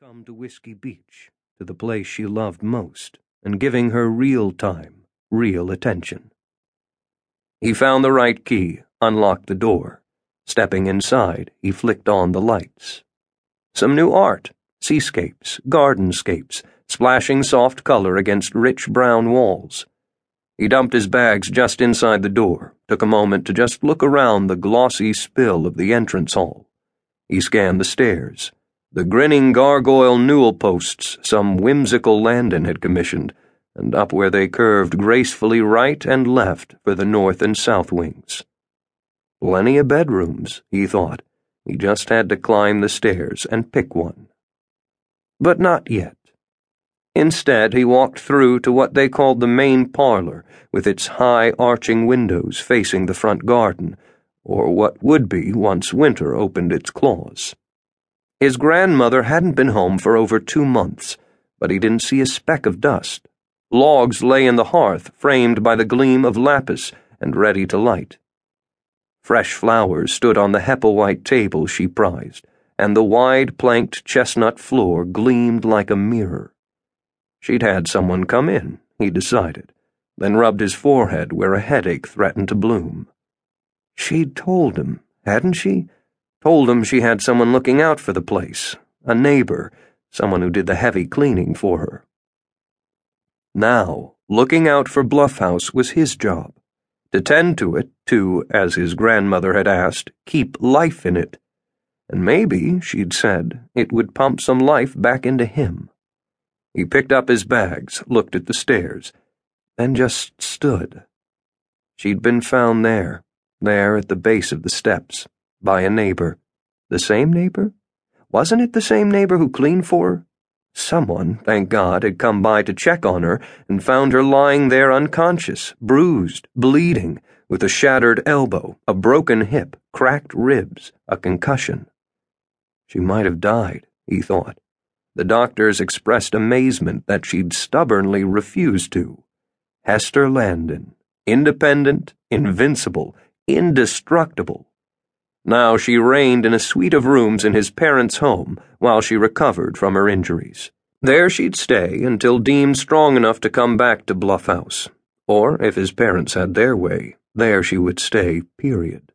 come to Whiskey Beach, to the place she loved most, and giving her real time, real attention. He found the right key, unlocked the door. Stepping inside, he flicked on the lights. Some new art, seascapes, gardenscapes, splashing soft color against rich brown walls. He dumped his bags just inside the door, took a moment to just look around the glossy spill of the entrance hall. He scanned the stairs the grinning gargoyle newel posts some whimsical Landon had commissioned, and up where they curved gracefully right and left for the north and south wings. Plenty of bedrooms, he thought. He just had to climb the stairs and pick one. But not yet. Instead, he walked through to what they called the main parlor, with its high arching windows facing the front garden, or what would be once winter opened its claws. His grandmother hadn't been home for over two months, but he didn't see a speck of dust. Logs lay in the hearth, framed by the gleam of lapis and ready to light. Fresh flowers stood on the Hepplewhite table she prized, and the wide planked chestnut floor gleamed like a mirror. She'd had someone come in, he decided, then rubbed his forehead where a headache threatened to bloom. She'd told him, hadn't she? Told him she had someone looking out for the place, a neighbor, someone who did the heavy cleaning for her. Now, looking out for Bluff House was his job. To tend to it, to, as his grandmother had asked, keep life in it. And maybe, she'd said, it would pump some life back into him. He picked up his bags, looked at the stairs, then just stood. She'd been found there, there at the base of the steps by a neighbor. The same neighbor? Wasn't it the same neighbor who cleaned for her? Someone, thank God, had come by to check on her and found her lying there unconscious, bruised, bleeding, with a shattered elbow, a broken hip, cracked ribs, a concussion. She might have died, he thought. The doctors expressed amazement that she'd stubbornly refused to. Hester Landon, independent, invincible, indestructible, now she reigned in a suite of rooms in his parents' home while she recovered from her injuries. There she'd stay until deemed strong enough to come back to Bluff House. Or, if his parents had their way, there she would stay, period.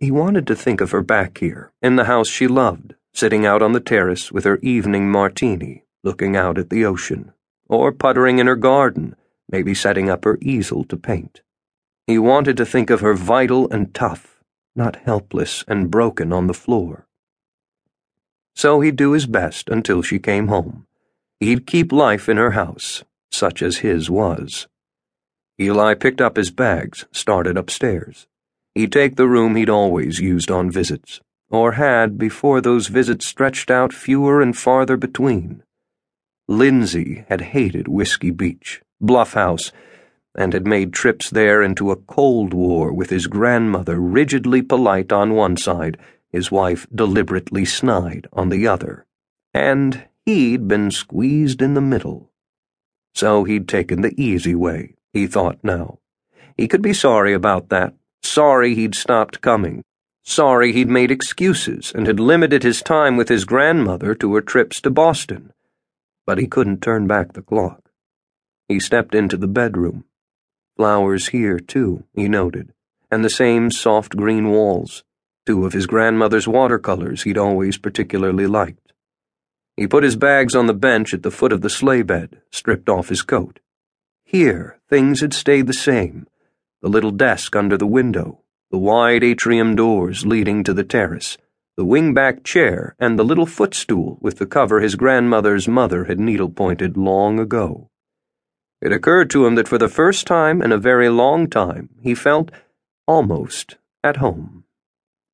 He wanted to think of her back here, in the house she loved, sitting out on the terrace with her evening martini, looking out at the ocean, or puttering in her garden, maybe setting up her easel to paint. He wanted to think of her vital and tough not helpless and broken on the floor. So he'd do his best until she came home. He'd keep life in her house, such as his was. Eli picked up his bags, started upstairs. He'd take the room he'd always used on visits, or had before those visits stretched out fewer and farther between. Lindsay had hated Whiskey Beach, Bluff House, and had made trips there into a cold war with his grandmother rigidly polite on one side, his wife deliberately snide on the other. And he'd been squeezed in the middle. So he'd taken the easy way, he thought now. He could be sorry about that, sorry he'd stopped coming, sorry he'd made excuses and had limited his time with his grandmother to her trips to Boston. But he couldn't turn back the clock. He stepped into the bedroom. Flowers here, too, he noted, and the same soft green walls, two of his grandmother's watercolors he'd always particularly liked. He put his bags on the bench at the foot of the sleigh bed, stripped off his coat. Here, things had stayed the same the little desk under the window, the wide atrium doors leading to the terrace, the wing-back chair, and the little footstool with the cover his grandmother's mother had needle-pointed long ago. It occurred to him that for the first time in a very long time he felt almost at home.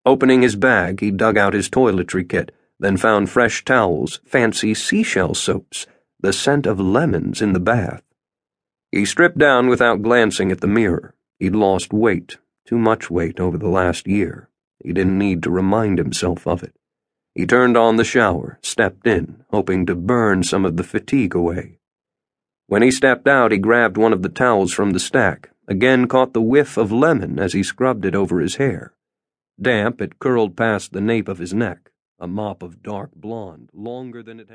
Opening his bag, he dug out his toiletry kit, then found fresh towels, fancy seashell soaps, the scent of lemons in the bath. He stripped down without glancing at the mirror. He'd lost weight, too much weight over the last year. He didn't need to remind himself of it. He turned on the shower, stepped in, hoping to burn some of the fatigue away. When he stepped out, he grabbed one of the towels from the stack, again caught the whiff of lemon as he scrubbed it over his hair. Damp, it curled past the nape of his neck, a mop of dark blonde, longer than it had.